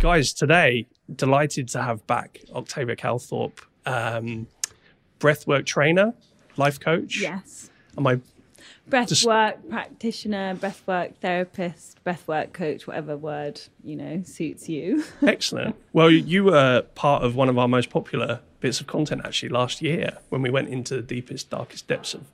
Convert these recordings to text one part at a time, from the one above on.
guys, today, delighted to have back Octavia Calthorpe, um, breathwork trainer, life coach. Yes. Am I breathwork practitioner, breathwork therapist, breathwork coach, whatever word you know suits you. Excellent. Well, you were part of one of our most popular bits of content actually last year when we went into the deepest, darkest depths of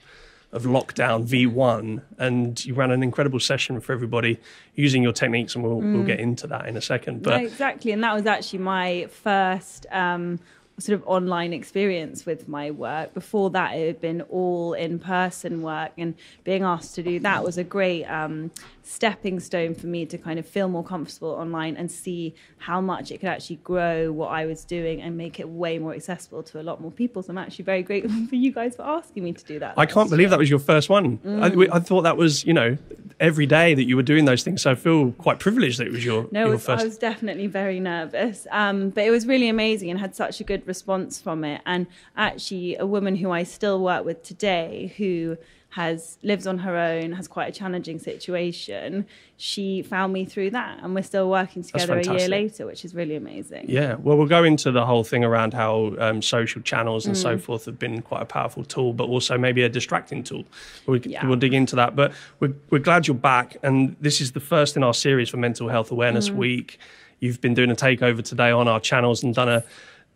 of lockdown V1, and you ran an incredible session for everybody using your techniques, and we'll, mm. we'll get into that in a second. But no, exactly, and that was actually my first. Um, sort of online experience with my work. Before that, it had been all in person work, and being asked to do that was a great um, stepping stone for me to kind of feel more comfortable online and see how much it could actually grow what I was doing and make it way more accessible to a lot more people. So I'm actually very grateful for you guys for asking me to do that. I can't believe that was your first one. Mm. I, I, thought that was, you know, every day that you were doing those things. So I feel quite privileged that it was your, no, your was, first. I was definitely very nervous, um, but it was really amazing and had such a good response from it. And actually, a woman who I still work with today who has lives on her own, has quite a challenging situation. She found me through that, and we're still working together a year later, which is really amazing. Yeah, well, we'll go into the whole thing around how um, social channels and mm. so forth have been quite a powerful tool, but also maybe a distracting tool. We, yeah. We'll dig into that, but we're, we're glad you're back, and this is the first in our series for Mental Health Awareness mm. Week. You've been doing a takeover today on our channels and done a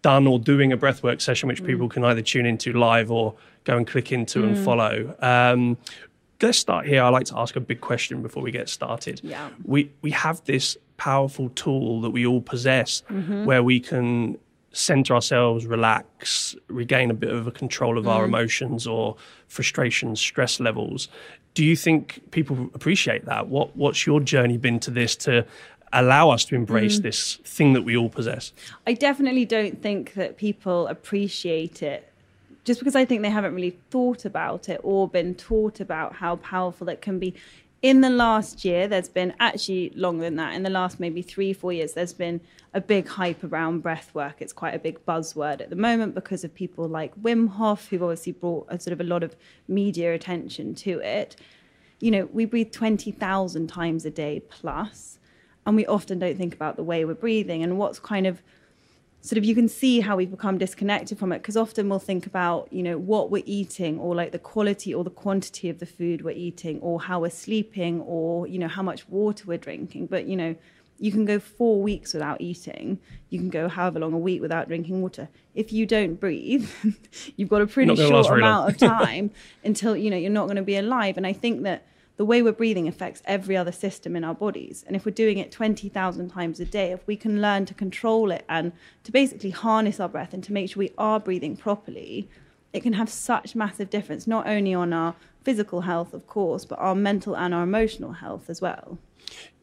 done or doing a breathwork session, which mm. people can either tune into live or go and click into mm. and follow. Um, let's start here. I like to ask a big question before we get started. Yeah. We we have this powerful tool that we all possess mm-hmm. where we can center ourselves, relax, regain a bit of a control of mm. our emotions or frustrations, stress levels. Do you think people appreciate that? What what's your journey been to this to allow us to embrace mm. this thing that we all possess? I definitely don't think that people appreciate it just because I think they haven't really thought about it or been taught about how powerful it can be. In the last year, there's been actually longer than that. In the last maybe three, four years, there's been a big hype around breath work. It's quite a big buzzword at the moment because of people like Wim Hof, who've obviously brought a sort of a lot of media attention to it. You know, we breathe 20,000 times a day plus and we often don't think about the way we're breathing and what's kind of sort of you can see how we've become disconnected from it because often we'll think about you know what we're eating or like the quality or the quantity of the food we're eating or how we're sleeping or you know how much water we're drinking. But you know you can go four weeks without eating. You can go however long a week without drinking water. If you don't breathe you've got a pretty short amount of time until you know you're not going to be alive. And i think that the way we're breathing affects every other system in our bodies. And if we're doing it 20,000 times a day, if we can learn to control it and to basically harness our breath and to make sure we are breathing properly, it can have such massive difference, not only on our physical health, of course, but our mental and our emotional health as well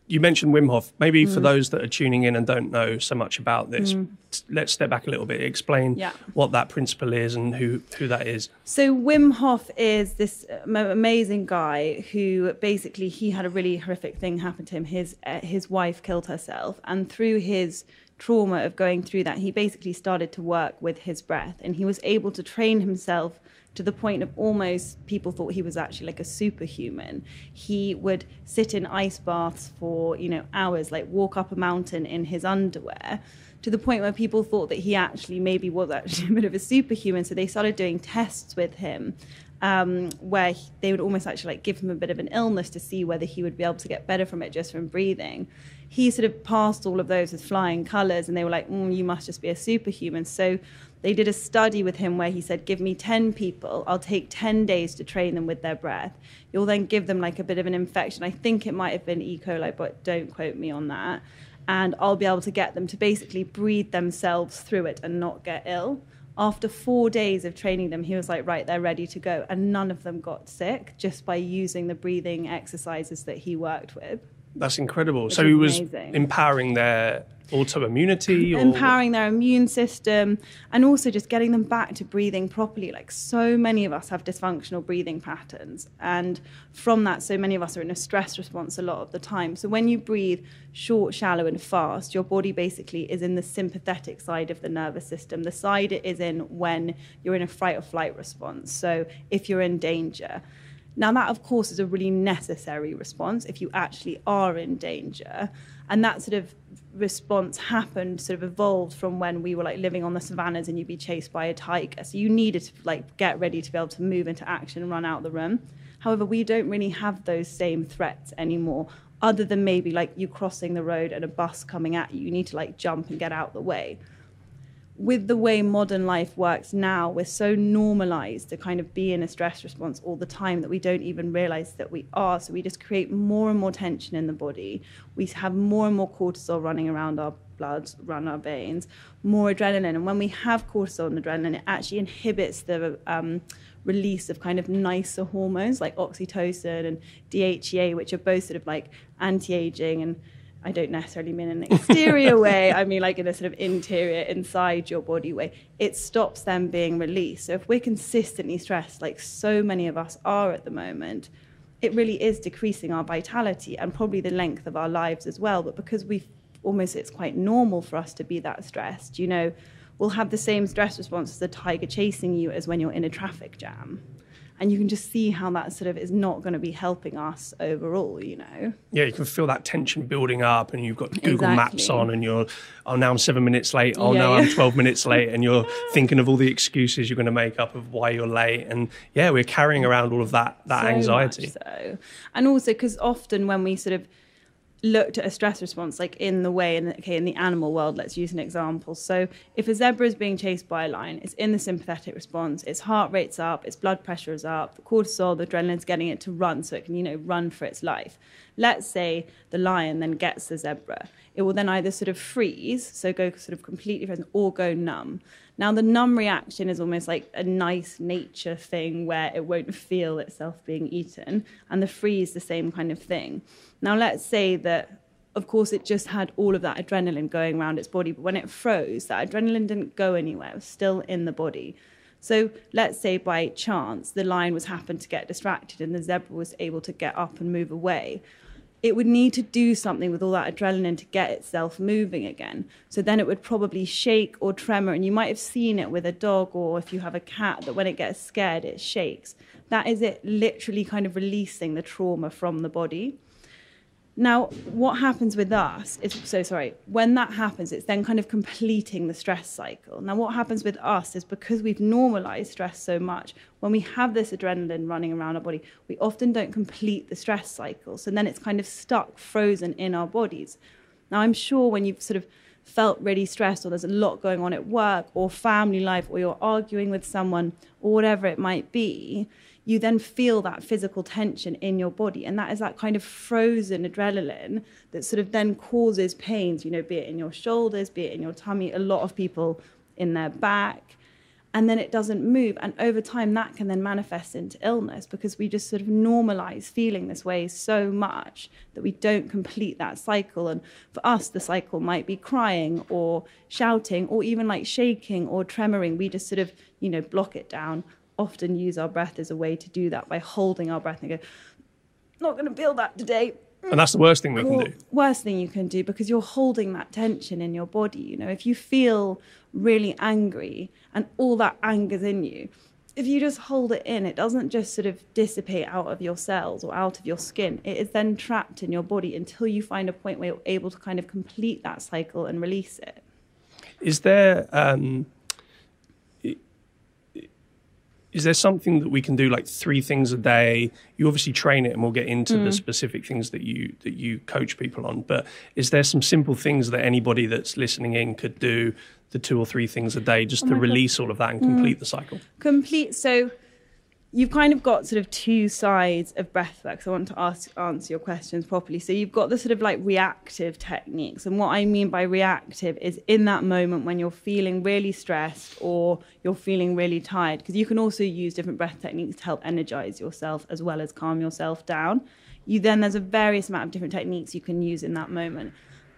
you mentioned Wim Hof. Maybe mm. for those that are tuning in and don't know so much about this, mm. let's step back a little bit. Explain yeah. what that principle is and who who that is. So Wim Hof is this amazing guy who basically he had a really horrific thing happen to him. His uh, his wife killed herself, and through his trauma of going through that, he basically started to work with his breath, and he was able to train himself to the point of almost people thought he was actually like a superhuman. He would sit in ice baths for, you know, hours, like walk up a mountain in his underwear, to the point where people thought that he actually maybe was actually a bit of a superhuman. So they started doing tests with him. Um, where he, they would almost actually like give him a bit of an illness to see whether he would be able to get better from it just from breathing. He sort of passed all of those with flying colors, and they were like, mm, "You must just be a superhuman." So they did a study with him where he said, Give me 10 people. I'll take 10 days to train them with their breath. You'll then give them like a bit of an infection. I think it might have been E. coli, but don't quote me on that. And I'll be able to get them to basically breathe themselves through it and not get ill. After four days of training them, he was like, Right, they're ready to go. And none of them got sick just by using the breathing exercises that he worked with. That's incredible. Which so he was amazing. empowering their autoimmunity or... empowering their immune system and also just getting them back to breathing properly like so many of us have dysfunctional breathing patterns and from that so many of us are in a stress response a lot of the time so when you breathe short shallow and fast your body basically is in the sympathetic side of the nervous system the side it is in when you're in a fight or flight response so if you're in danger Now, that, of course, is a really necessary response if you actually are in danger. And that sort of response happened, sort of evolved from when we were like living on the savannas and you'd be chased by a tiger. So you needed to like get ready to be able to move into action and run out of the room. However, we don't really have those same threats anymore, other than maybe like you crossing the road and a bus coming at you. You need to like jump and get out the way with the way modern life works now, we're so normalized to kind of be in a stress response all the time that we don't even realize that we are. So we just create more and more tension in the body. We have more and more cortisol running around our blood, run our veins, more adrenaline. And when we have cortisol and adrenaline, it actually inhibits the um, release of kind of nicer hormones like oxytocin and DHEA, which are both sort of like anti aging and I don't necessarily mean in an exterior way, I mean like in a sort of interior, inside your body way. It stops them being released. So if we're consistently stressed, like so many of us are at the moment, it really is decreasing our vitality and probably the length of our lives as well. But because we've almost, it's quite normal for us to be that stressed, you know, we'll have the same stress response as a tiger chasing you as when you're in a traffic jam and you can just see how that sort of is not going to be helping us overall you know? Yeah you can feel that tension building up and you've got google exactly. maps on and you're oh now i'm seven minutes late. Oh yeah, no yeah. i'm 12 minutes late. And you're thinking of all the excuses you're going to make up of why you're late. And yeah we're carrying around all of that that so anxiety. so. And also because often when we sort of looked at a stress response like in the way in okay in the animal world let's use an example. So if a zebra is being chased by a lion it's in the sympathetic response its heart rate's up its blood pressure is up the cortisol the adrenaline's getting it to run so it can you know run for its life. Let's say the lion then gets the zebra. It will then either sort of freeze so go sort of completely frozen or go numb now, the numb reaction is almost like a nice nature thing where it won't feel itself being eaten, and the freeze, the same kind of thing. Now, let's say that, of course, it just had all of that adrenaline going around its body, but when it froze, that adrenaline didn't go anywhere, it was still in the body. So let's say by chance the lion was happened to get distracted and the zebra was able to get up and move away it would need to do something with all that adrenaline to get itself moving again. So then it would probably shake or tremor. And you might have seen it with a dog or if you have a cat that when it gets scared, it shakes. That is it literally kind of releasing the trauma from the body. Now, what happens with us is so sorry, when that happens, it's then kind of completing the stress cycle. Now, what happens with us is because we've normalized stress so much, when we have this adrenaline running around our body, we often don't complete the stress cycle. So then it's kind of stuck, frozen in our bodies. Now, I'm sure when you've sort of felt really stressed or there's a lot going on at work or family life or you're arguing with someone or whatever it might be, you then feel that physical tension in your body. And that is that kind of frozen adrenaline that sort of then causes pains, you know, be it in your shoulders, be it in your tummy, a lot of people in their back. And then it doesn't move. And over time, that can then manifest into illness because we just sort of normalize feeling this way so much that we don't complete that cycle. And for us, the cycle might be crying or shouting or even like shaking or tremoring. We just sort of, you know, block it down often use our breath as a way to do that by holding our breath and go, not going to feel that today. And that's the worst thing we can do. Worst thing you can do because you're holding that tension in your body. You know, if you feel really angry and all that anger's in you, if you just hold it in, it doesn't just sort of dissipate out of your cells or out of your skin. It is then trapped in your body until you find a point where you're able to kind of complete that cycle and release it. Is there um, is there something that we can do like three things a day you obviously train it and we'll get into mm. the specific things that you that you coach people on but is there some simple things that anybody that's listening in could do the two or three things a day just oh to release God. all of that and complete mm. the cycle complete so you've kind of got sort of two sides of breathwork. So I want to ask answer your questions properly. So you've got the sort of like reactive techniques, and what I mean by reactive is in that moment when you're feeling really stressed or you're feeling really tired, because you can also use different breath techniques to help energize yourself as well as calm yourself down. You then there's a various amount of different techniques you can use in that moment.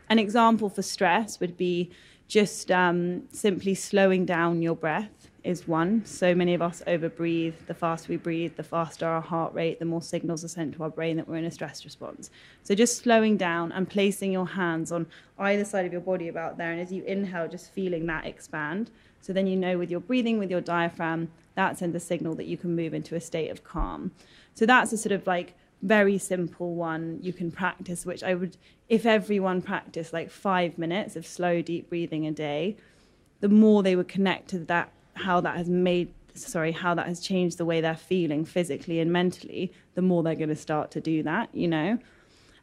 An example for stress would be just um, simply slowing down your breath is one. So many of us overbreathe. The faster we breathe, the faster our heart rate, the more signals are sent to our brain that we're in a stress response. So just slowing down and placing your hands on either side of your body about there. And as you inhale, just feeling that expand. So then you know with your breathing, with your diaphragm, that sends a signal that you can move into a state of calm. So that's a sort of like very simple one you can practice, which I would, if everyone practiced like five minutes of slow, deep breathing a day, the more they would connect to that, how that has made, sorry, how that has changed the way they're feeling physically and mentally, the more they're going to start to do that, you know?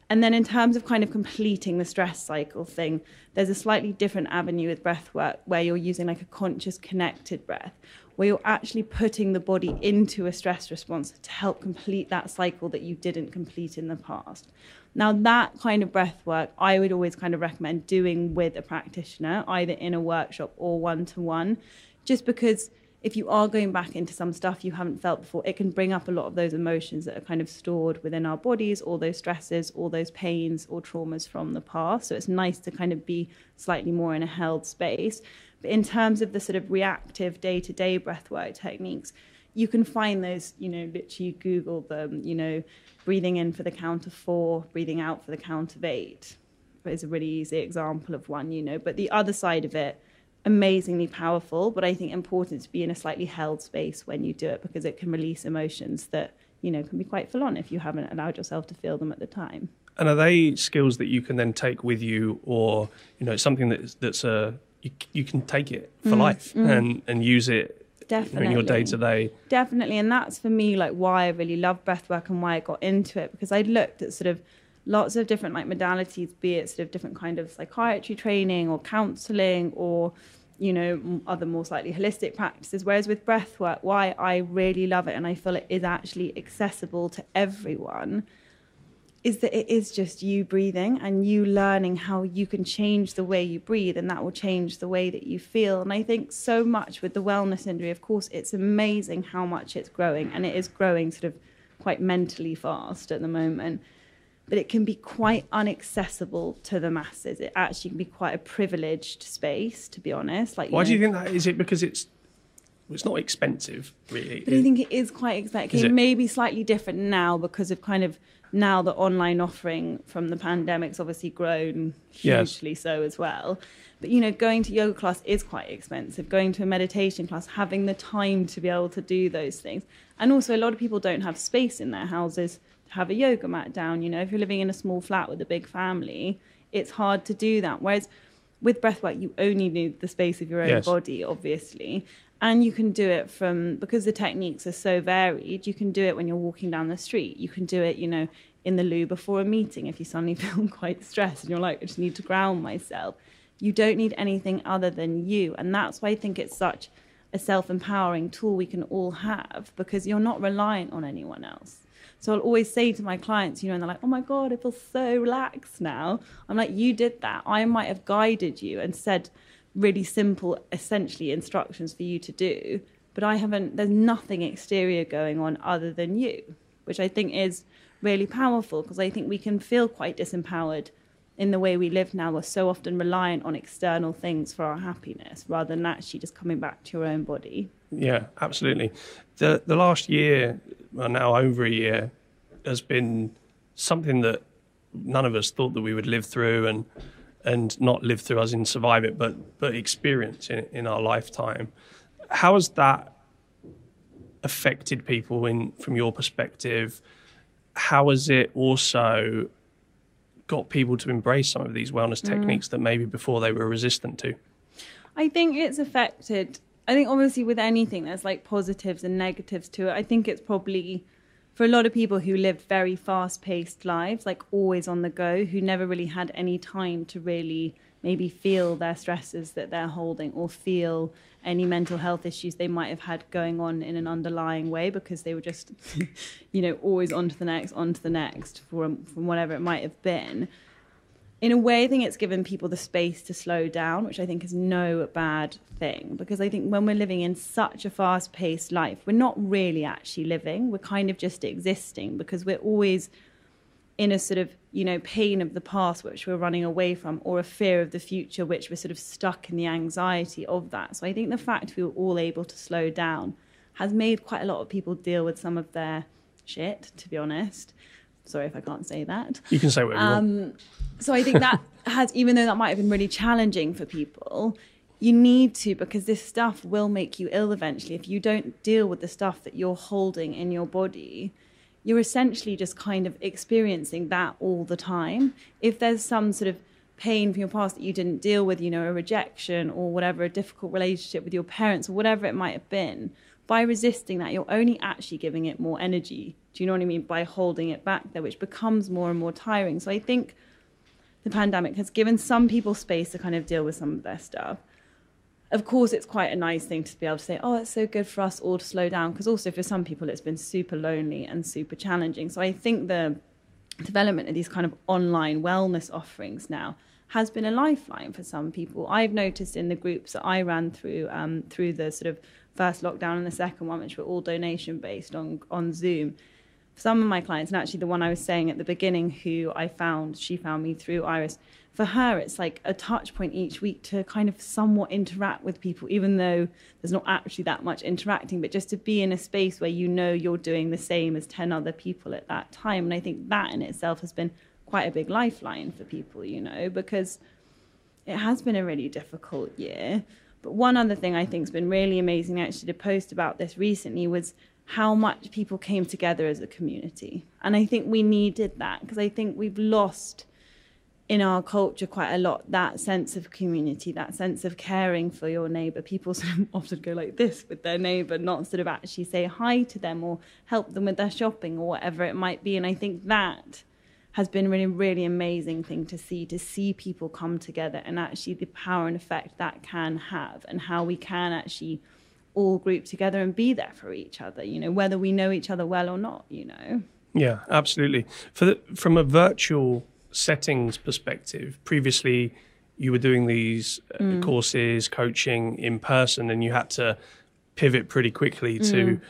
And then in terms of kind of completing the stress cycle thing, there's a slightly different avenue with breath work where you're using like a conscious connected breath, where you're actually putting the body into a stress response to help complete that cycle that you didn't complete in the past. Now, that kind of breath work, I would always kind of recommend doing with a practitioner, either in a workshop or one to one, just because if you are going back into some stuff you haven't felt before, it can bring up a lot of those emotions that are kind of stored within our bodies, all those stresses, all those pains or traumas from the past. So it's nice to kind of be slightly more in a held space. But in terms of the sort of reactive day to day breathwork techniques, you can find those, you know, literally Google them, you know, breathing in for the count of four, breathing out for the count of eight. Is a really easy example of one, you know. But the other side of it, amazingly powerful, but I think important to be in a slightly held space when you do it because it can release emotions that, you know, can be quite full on if you haven't allowed yourself to feel them at the time. And are they skills that you can then take with you or, you know, something that's, that's a, you, you can take it for mm, life mm. and, and use it Definitely. in your day to day. Definitely. And that's for me like why I really love breathwork and why I got into it because I looked at sort of lots of different like modalities, be it sort of different kind of psychiatry training or counseling or you know other more slightly holistic practices whereas with breathwork why i really love it and i feel it is actually accessible to everyone is that it is just you breathing and you learning how you can change the way you breathe and that will change the way that you feel and i think so much with the wellness industry of course it's amazing how much it's growing and it is growing sort of quite mentally fast at the moment but it can be quite inaccessible to the masses. It actually can be quite a privileged space, to be honest. Like, why know, do you think that? Is it because it's it's not expensive, really? But I think it is quite expensive. It, it may be slightly different now because of kind of now the online offering from the pandemic's obviously grown hugely yes. so as well. But you know, going to yoga class is quite expensive. Going to a meditation class, having the time to be able to do those things, and also a lot of people don't have space in their houses to have a yoga mat down. You know, if you're living in a small flat with a big family, it's hard to do that. Whereas with breathwork, you only need the space of your own yes. body, obviously. And you can do it from, because the techniques are so varied, you can do it when you're walking down the street. You can do it, you know, in the loo before a meeting if you suddenly feel quite stressed and you're like, I just need to ground myself. You don't need anything other than you. And that's why I think it's such a self empowering tool we can all have because you're not reliant on anyone else. So I'll always say to my clients, you know, and they're like, oh my God, I feel so relaxed now. I'm like, you did that. I might have guided you and said really simple, essentially instructions for you to do, but I haven't, there's nothing exterior going on other than you, which I think is really powerful because I think we can feel quite disempowered in the way we live now. We're so often reliant on external things for our happiness rather than actually just coming back to your own body. Yeah, absolutely. The the last year, now over a year, has been something that none of us thought that we would live through and and not live through as in survive it, but but experience in, in our lifetime. How has that affected people in from your perspective? How has it also got people to embrace some of these wellness mm. techniques that maybe before they were resistant to? I think it's affected I think obviously with anything there's like positives and negatives to it. I think it's probably for a lot of people who lived very fast paced lives, like always on the go, who never really had any time to really maybe feel their stresses that they're holding or feel any mental health issues they might have had going on in an underlying way because they were just, you know, always on to the next, on to the next from, from whatever it might have been in a way, I think it's given people the space to slow down, which I think is no bad thing. Because I think when we're living in such a fast paced life, we're not really actually living. We're kind of just existing because we're always in a sort of, you know, pain of the past, which we're running away from, or a fear of the future, which we're sort of stuck in the anxiety of that. So I think the fact we were all able to slow down has made quite a lot of people deal with some of their shit, to be honest. Sorry if I can't say that. You can say whatever um, you want. So I think that has, even though that might have been really challenging for people, you need to because this stuff will make you ill eventually. If you don't deal with the stuff that you're holding in your body, you're essentially just kind of experiencing that all the time. If there's some sort of pain from your past that you didn't deal with, you know, a rejection or whatever, a difficult relationship with your parents or whatever it might have been, by resisting that, you're only actually giving it more energy. Do you know what I mean? By holding it back there, which becomes more and more tiring. So I think the pandemic has given some people space to kind of deal with some of their stuff. Of course, it's quite a nice thing to be able to say, oh, it's so good for us all to slow down. Because also, for some people, it's been super lonely and super challenging. So I think the development of these kind of online wellness offerings now has been a lifeline for some people. I've noticed in the groups that I ran through um, through the sort of first lockdown and the second one, which were all donation based on on Zoom. For some of my clients, and actually the one I was saying at the beginning, who I found, she found me through Iris. For her, it's like a touch point each week to kind of somewhat interact with people, even though there's not actually that much interacting, but just to be in a space where you know you're doing the same as 10 other people at that time. And I think that in itself has been quite a big lifeline for people, you know, because it has been a really difficult year. But one other thing I think has been really amazing, actually, to post about this recently was how much people came together as a community. And I think we needed that because I think we've lost in our culture quite a lot that sense of community, that sense of caring for your neighbor. People sort of often go like this with their neighbor, not sort of actually say hi to them or help them with their shopping or whatever it might be. And I think that has been really, really amazing thing to see, to see people come together and actually the power and effect that can have and how we can actually all group together and be there for each other, you know, whether we know each other well or not, you know. Yeah, absolutely. For the, from a virtual settings perspective, previously you were doing these uh, mm. courses, coaching in person, and you had to pivot pretty quickly to mm.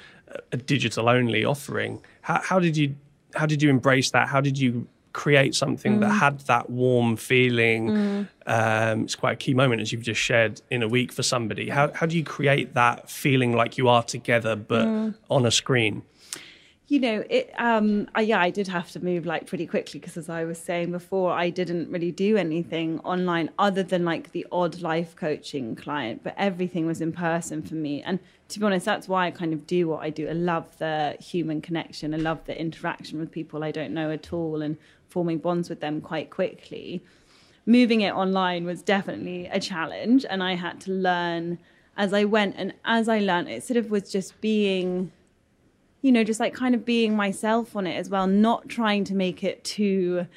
a digital only offering. How, how did you how did you embrace that? How did you create something mm. that had that warm feeling. Mm. Um, it's quite a key moment, as you've just shared, in a week for somebody. How, how do you create that feeling like you are together, but mm. on a screen? you know it um uh, yeah i did have to move like pretty quickly because as i was saying before i didn't really do anything online other than like the odd life coaching client but everything was in person for me and to be honest that's why i kind of do what i do i love the human connection i love the interaction with people i don't know at all and forming bonds with them quite quickly moving it online was definitely a challenge and i had to learn as i went and as i learned it sort of was just being you know, just like kind of being myself on it as well, not trying to make it too,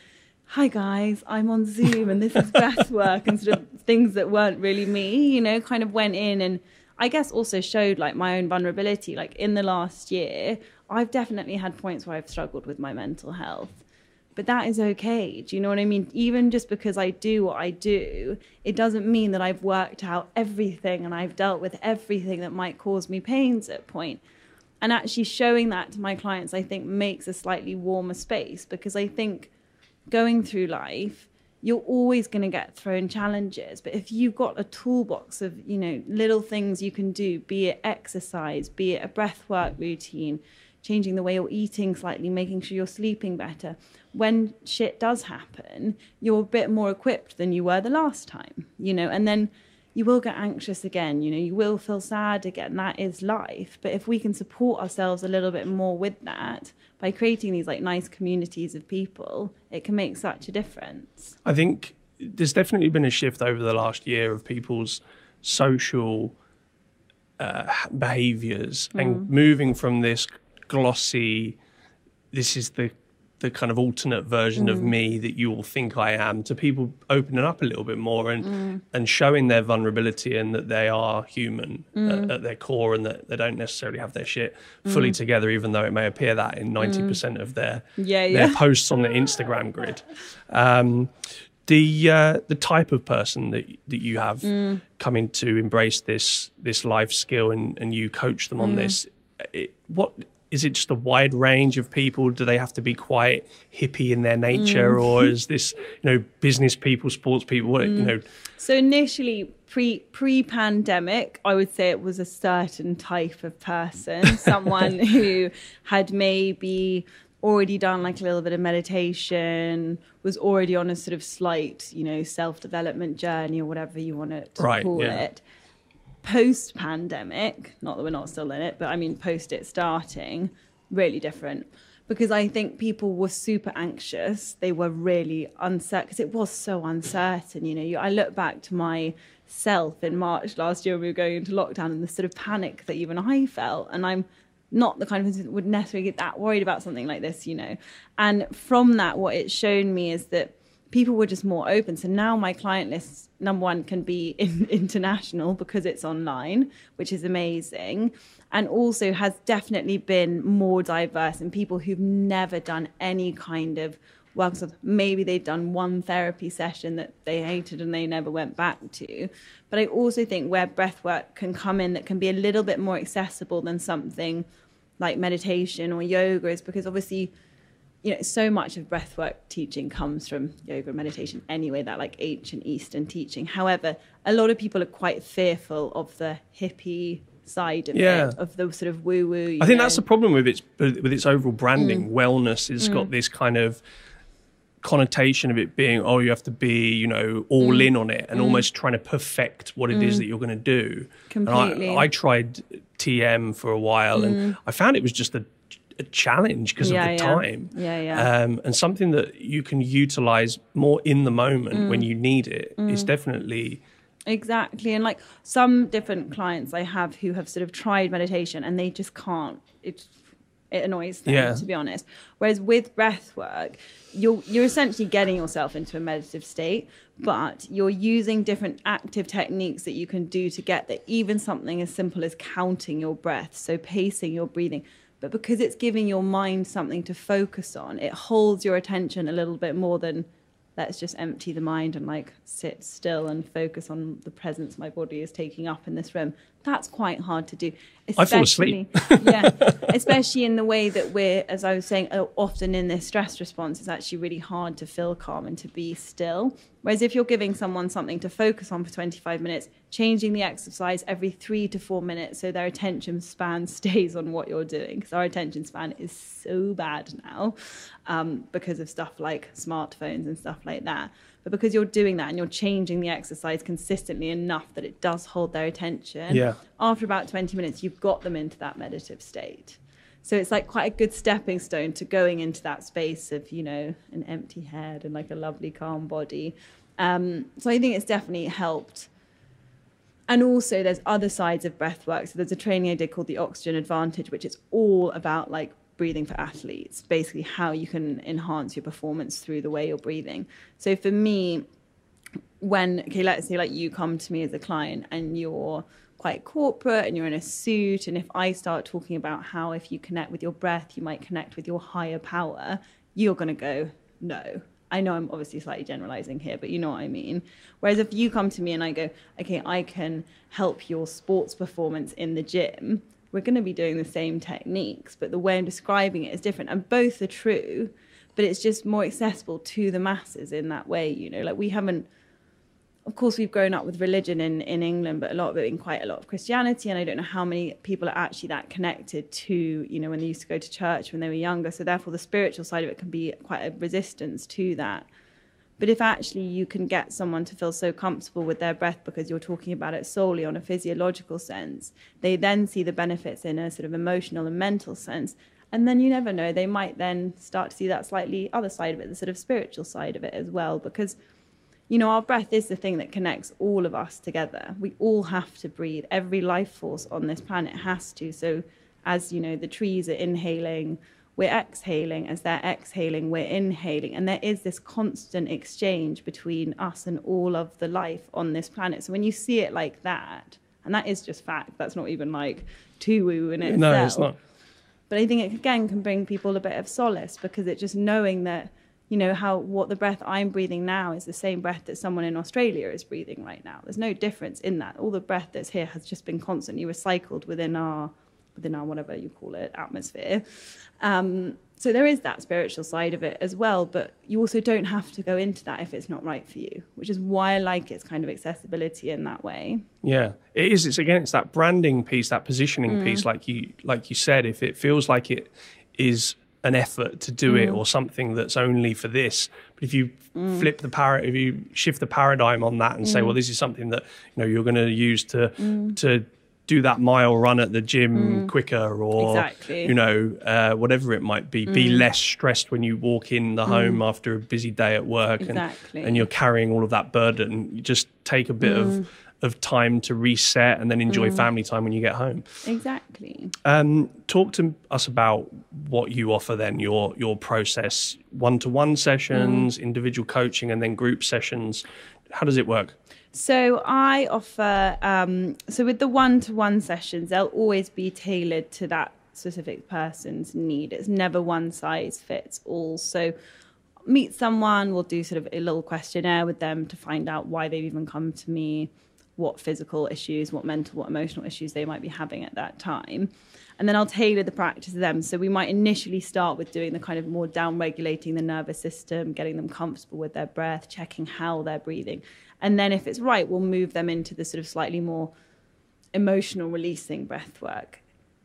hi guys, I'm on Zoom and this is breath work and sort of things that weren't really me, you know, kind of went in and I guess also showed like my own vulnerability. Like in the last year, I've definitely had points where I've struggled with my mental health. But that is okay. Do you know what I mean? Even just because I do what I do, it doesn't mean that I've worked out everything and I've dealt with everything that might cause me pains at point. and actually showing that to my clients i think makes a slightly warmer space because i think going through life you're always going to get thrown challenges but if you've got a toolbox of you know little things you can do be it exercise be it a breath work routine changing the way you're eating slightly making sure you're sleeping better when shit does happen you're a bit more equipped than you were the last time you know and then you will get anxious again, you know, you will feel sad again. That is life. But if we can support ourselves a little bit more with that by creating these like nice communities of people, it can make such a difference. I think there's definitely been a shift over the last year of people's social uh, behaviors mm. and moving from this glossy, this is the the kind of alternate version mm. of me that you all think I am to people opening up a little bit more and mm. and showing their vulnerability and that they are human mm. at, at, their core and that they don't necessarily have their shit fully mm. together, even though it may appear that in ninety percent of their yeah, yeah. their posts on the Instagram grid. Um, the uh, the type of person that that you have mm. coming to embrace this this life skill and and you coach them on mm. this. It, what is it just a wide range of people? Do they have to be quite hippie in their nature, mm. or is this you know business people, sports people? What, mm. You know. So initially, pre pre pandemic, I would say it was a certain type of person, someone who had maybe already done like a little bit of meditation, was already on a sort of slight, you know, self development journey or whatever you want to right, call yeah. it post pandemic, not that we're not still in it, but I mean post it starting, really different. because I think people were super anxious. They were really uncertain because it was so uncertain. You know, you, I look back to myself in March last year we were going into lockdown and the sort of panic that even I felt. And I'm not the kind of person that would necessarily get that worried about something like this, you know. And from that, what it's shown me is that people were just more open. So now my client list, number one, can be in, international because it's online, which is amazing. And also has definitely been more diverse and people who've never done any kind of work. So maybe they've done one therapy session that they hated and they never went back to. But I also think where breath work can come in that can be a little bit more accessible than something like meditation or yoga is because obviously you know, so much of breathwork teaching comes from yoga and meditation anyway, that like ancient Eastern teaching. However, a lot of people are quite fearful of the hippie side of yeah. it, of the sort of woo woo. I think know. that's the problem with its with its overall branding. Mm. Wellness has mm. got this kind of connotation of it being, oh, you have to be, you know, all mm. in on it and mm. almost trying to perfect what it is mm. that you're going to do. Completely. I, I, tried TM for a while and mm. I found it was just a a challenge because yeah, of the yeah. time. Yeah, yeah. Um, and something that you can utilize more in the moment mm. when you need it mm. is definitely. Exactly. And like some different clients I have who have sort of tried meditation and they just can't. It, it annoys them, yeah. to be honest. Whereas with breath work, you're, you're essentially getting yourself into a meditative state, but you're using different active techniques that you can do to get there, even something as simple as counting your breath, so pacing your breathing but because it's giving your mind something to focus on, it holds your attention a little bit more than let's just empty the mind and like sit still and focus on the presence my body is taking up in this room. That's quite hard to do. I fall asleep. yeah, especially in the way that we're, as I was saying, uh, often in this stress response, it's actually really hard to feel calm and to be still. Whereas if you're giving someone something to focus on for 25 minutes, changing the exercise every three to four minutes so their attention span stays on what you're doing, because our attention span is so bad now um, because of stuff like smartphones and stuff like that. But because you're doing that and you're changing the exercise consistently enough that it does hold their attention, yeah. after about 20 minutes, you've got them into that meditative state. So it's like quite a good stepping stone to going into that space of, you know, an empty head and like a lovely calm body. Um, so I think it's definitely helped. And also there's other sides of breath work. So there's a training I did called the Oxygen Advantage, which is all about like breathing for athletes, basically how you can enhance your performance through the way you're breathing. So for me, when okay, let's say like you come to me as a client and you're quite corporate and you're in a suit and if I start talking about how if you connect with your breath you might connect with your higher power, you're to go no. I know I'm obviously slightly generalizing here, but you know what I mean. Whereas if you come to me and I go, okay, I can help your sports performance in the gym, we're going to be doing the same techniques, but the way I'm describing it is different. And both are true, but it's just more accessible to the masses in that way. You know, like we haven't, of course, we've grown up with religion in, in England, but a lot of it in quite a lot of Christianity. And I don't know how many people are actually that connected to, you know, when they used to go to church when they were younger. So therefore, the spiritual side of it can be quite a resistance to that. But if actually you can get someone to feel so comfortable with their breath because you're talking about it solely on a physiological sense, they then see the benefits in a sort of emotional and mental sense. And then you never know, they might then start to see that slightly other side of it, the sort of spiritual side of it as well. Because, you know, our breath is the thing that connects all of us together. We all have to breathe. Every life force on this planet has to. So, as you know, the trees are inhaling we're exhaling. As they're exhaling, we're inhaling. And there is this constant exchange between us and all of the life on this planet. So when you see it like that, and that is just fact, that's not even like too woo in itself. No, it's not. But I think it again can bring people a bit of solace because it just knowing that you know how what the breath I'm breathing now is the same breath that someone in Australia is breathing right now. There's no difference in that. All the breath that's here has just been constantly recycled within our within our whatever you call it atmosphere. Um, so there is that spiritual side of it as well, but you also don't have to go into that if it's not right for you, which is why I like its kind of accessibility in that way. Yeah, it is. It's again, it's that branding piece, that positioning mm. piece, like you like you said. If it feels like it is an effort to do mm. it or something that's only for this, but if you mm. flip the par, if you shift the paradigm on that and say, mm. well, this is something that you know you're going to use to mm. to do that mile run at the gym mm. quicker or exactly. you know uh, whatever it might be mm. be less stressed when you walk in the mm. home after a busy day at work exactly. and, and you're carrying all of that burden you just take a bit of mm. of time to reset and then enjoy mm. family time when you get home exactly um, talk to us about what you offer then your your process one-to-one sessions mm. individual coaching and then group sessions how does it work so I offer um, so with the one-to-one sessions, they'll always be tailored to that specific person's need. It's never one size fits all. So meet someone, we'll do sort of a little questionnaire with them to find out why they've even come to me, what physical issues, what mental, what emotional issues they might be having at that time. And then I'll tailor the practice to them. So we might initially start with doing the kind of more down regulating the nervous system, getting them comfortable with their breath, checking how they're breathing. And then if it's right, we'll move them into the sort of slightly more emotional releasing breath work.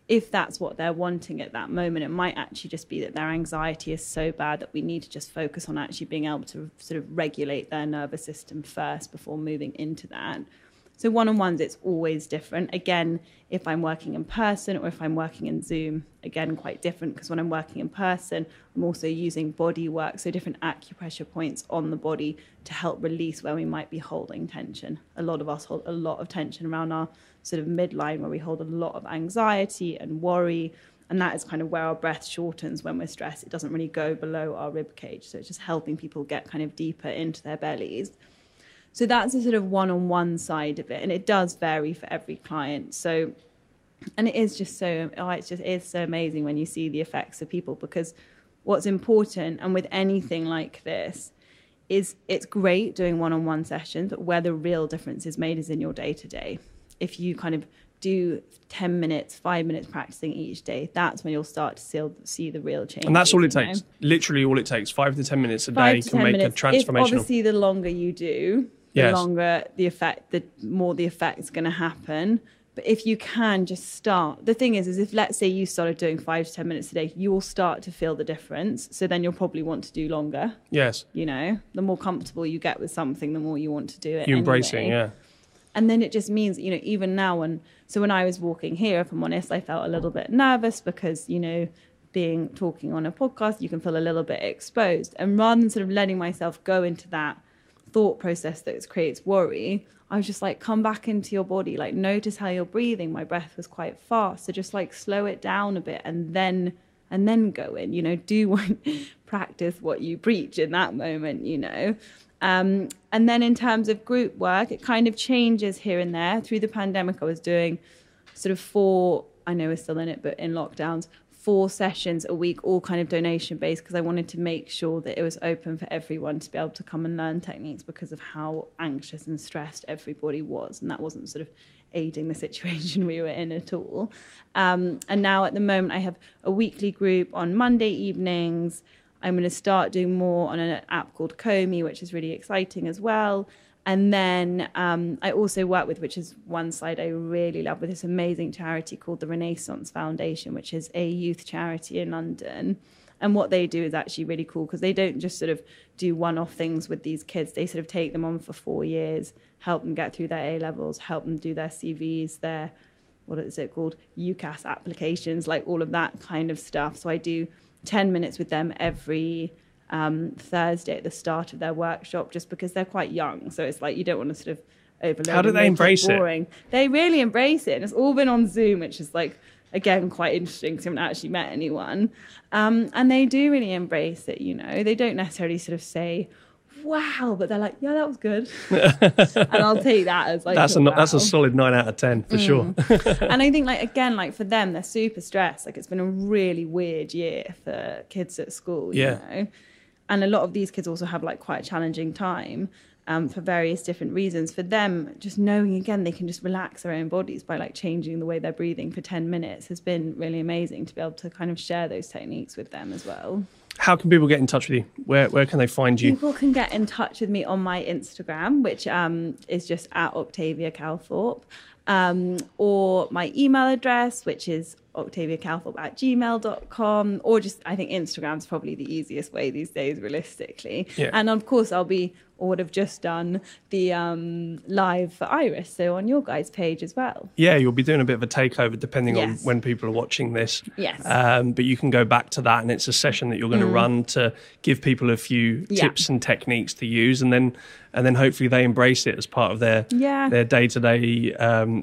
If that's what they're wanting at that moment, it might actually just be that their anxiety is so bad that we need to just focus on actually being able to sort of regulate their nervous system first before moving into that. So one on ones, it's always different. Again, if I'm working in person or if I'm working in Zoom, again, quite different because when I'm working in person, I'm also using body work, so different acupressure points on the body to help release where we might be holding tension. A lot of us hold a lot of tension around our sort of midline where we hold a lot of anxiety and worry. And that is kind of where our breath shortens when we're stressed. It doesn't really go below our rib cage. So it's just helping people get kind of deeper into their bellies. So that's the sort of one on one side of it. And it does vary for every client. So, and it is just so, oh, it's just, it's so amazing when you see the effects of people because what's important, and with anything like this, is it's great doing one on one sessions, but where the real difference is made is in your day to day. If you kind of do 10 minutes, five minutes practicing each day, that's when you'll start to see, see the real change. And that's all it takes. Know? Literally all it takes. Five to 10 minutes a five day can make minutes. a transformation. Obviously, the longer you do, the yes. longer the effect, the more the effect's going to happen. But if you can just start, the thing is, is if let's say you started doing five to ten minutes a day, you will start to feel the difference. So then you'll probably want to do longer. Yes. You know, the more comfortable you get with something, the more you want to do it. You embracing, anyway. yeah. And then it just means, you know, even now, when so when I was walking here, if I'm honest, I felt a little bit nervous because you know, being talking on a podcast, you can feel a little bit exposed. And rather than sort of letting myself go into that thought process that creates worry, I was just like, come back into your body, like notice how you're breathing. My breath was quite fast, so just like slow it down a bit, and then and then go in. You know, do practice what you preach in that moment. You know. Um, and then in terms of group work, it kind of changes here and there. Through the pandemic, I was doing sort of four, I know we're still in it, but in lockdowns, four sessions a week, all kind of donation based, because I wanted to make sure that it was open for everyone to be able to come and learn techniques because of how anxious and stressed everybody was. And that wasn't sort of aiding the situation we were in at all. Um, and now at the moment, I have a weekly group on Monday evenings. I'm going to start doing more on an app called Komi, which is really exciting as well. And then um, I also work with, which is one side I really love, with this amazing charity called the Renaissance Foundation, which is a youth charity in London. And what they do is actually really cool because they don't just sort of do one off things with these kids. They sort of take them on for four years, help them get through their A levels, help them do their CVs, their, what is it called, UCAS applications, like all of that kind of stuff. So I do 10 minutes with them every um, Thursday at the start of their workshop just because they're quite young. So it's like you don't want to sort of overload. How do they embrace it? They really embrace it. And it's all been on Zoom, which is like, again, quite interesting because you haven't actually met anyone. Um, and they do really embrace it, you know. They don't necessarily sort of say, wow, but they're like, yeah, that was good. and I'll take that as like that's a, a that's a solid nine out of ten for mm. sure. and I think like again, like for them, they're super stressed. Like it's been a really weird year for kids at school. Yeah. You know? And a lot of these kids also have like quite a challenging time um, for various different reasons. For them, just knowing again they can just relax their own bodies by like changing the way they're breathing for 10 minutes has been really amazing to be able to kind of share those techniques with them as well. How can people get in touch with you? Where, where can they find you? People can get in touch with me on my Instagram, which um, is just at Octavia Calthorpe. um, or my email address, which is octaviacalthorpe at gmail.com, or just, I think Instagram's probably the easiest way these days, realistically. Yeah. And of course, I'll be or would have just done the um, live for Iris, so on your guys' page as well. Yeah, you'll be doing a bit of a takeover depending Yes. on when people are watching this. Yes. Um, but you can go back to that, and it's a session that you're going to run to give people a few Mm. Yeah. tips and techniques to use, and then and then hopefully they embrace it as part of their Yeah. their day to day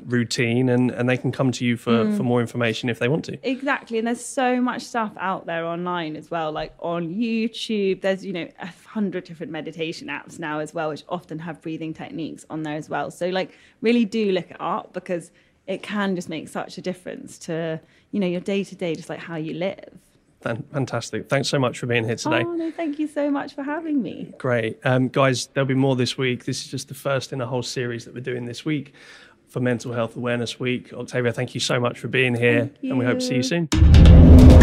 routine, and and they can come to you for Mm. for more information if they want to. Exactly, and there's so much stuff out there online as well, like on YouTube. There's you know a hundred different meditation apps now as well, which often have breathing techniques on there as well. So like, really do look it up because it can just make such a difference to you know your day to day, just like how you live. Fantastic. Thanks so much for being here today. Oh no, thank you so much for having me. Great. Um, guys, there'll be more this week. This is just the first in a whole series that we're doing this week for Mental Health Awareness Week. Octavia, thank you so much for being here, and we hope to see you soon.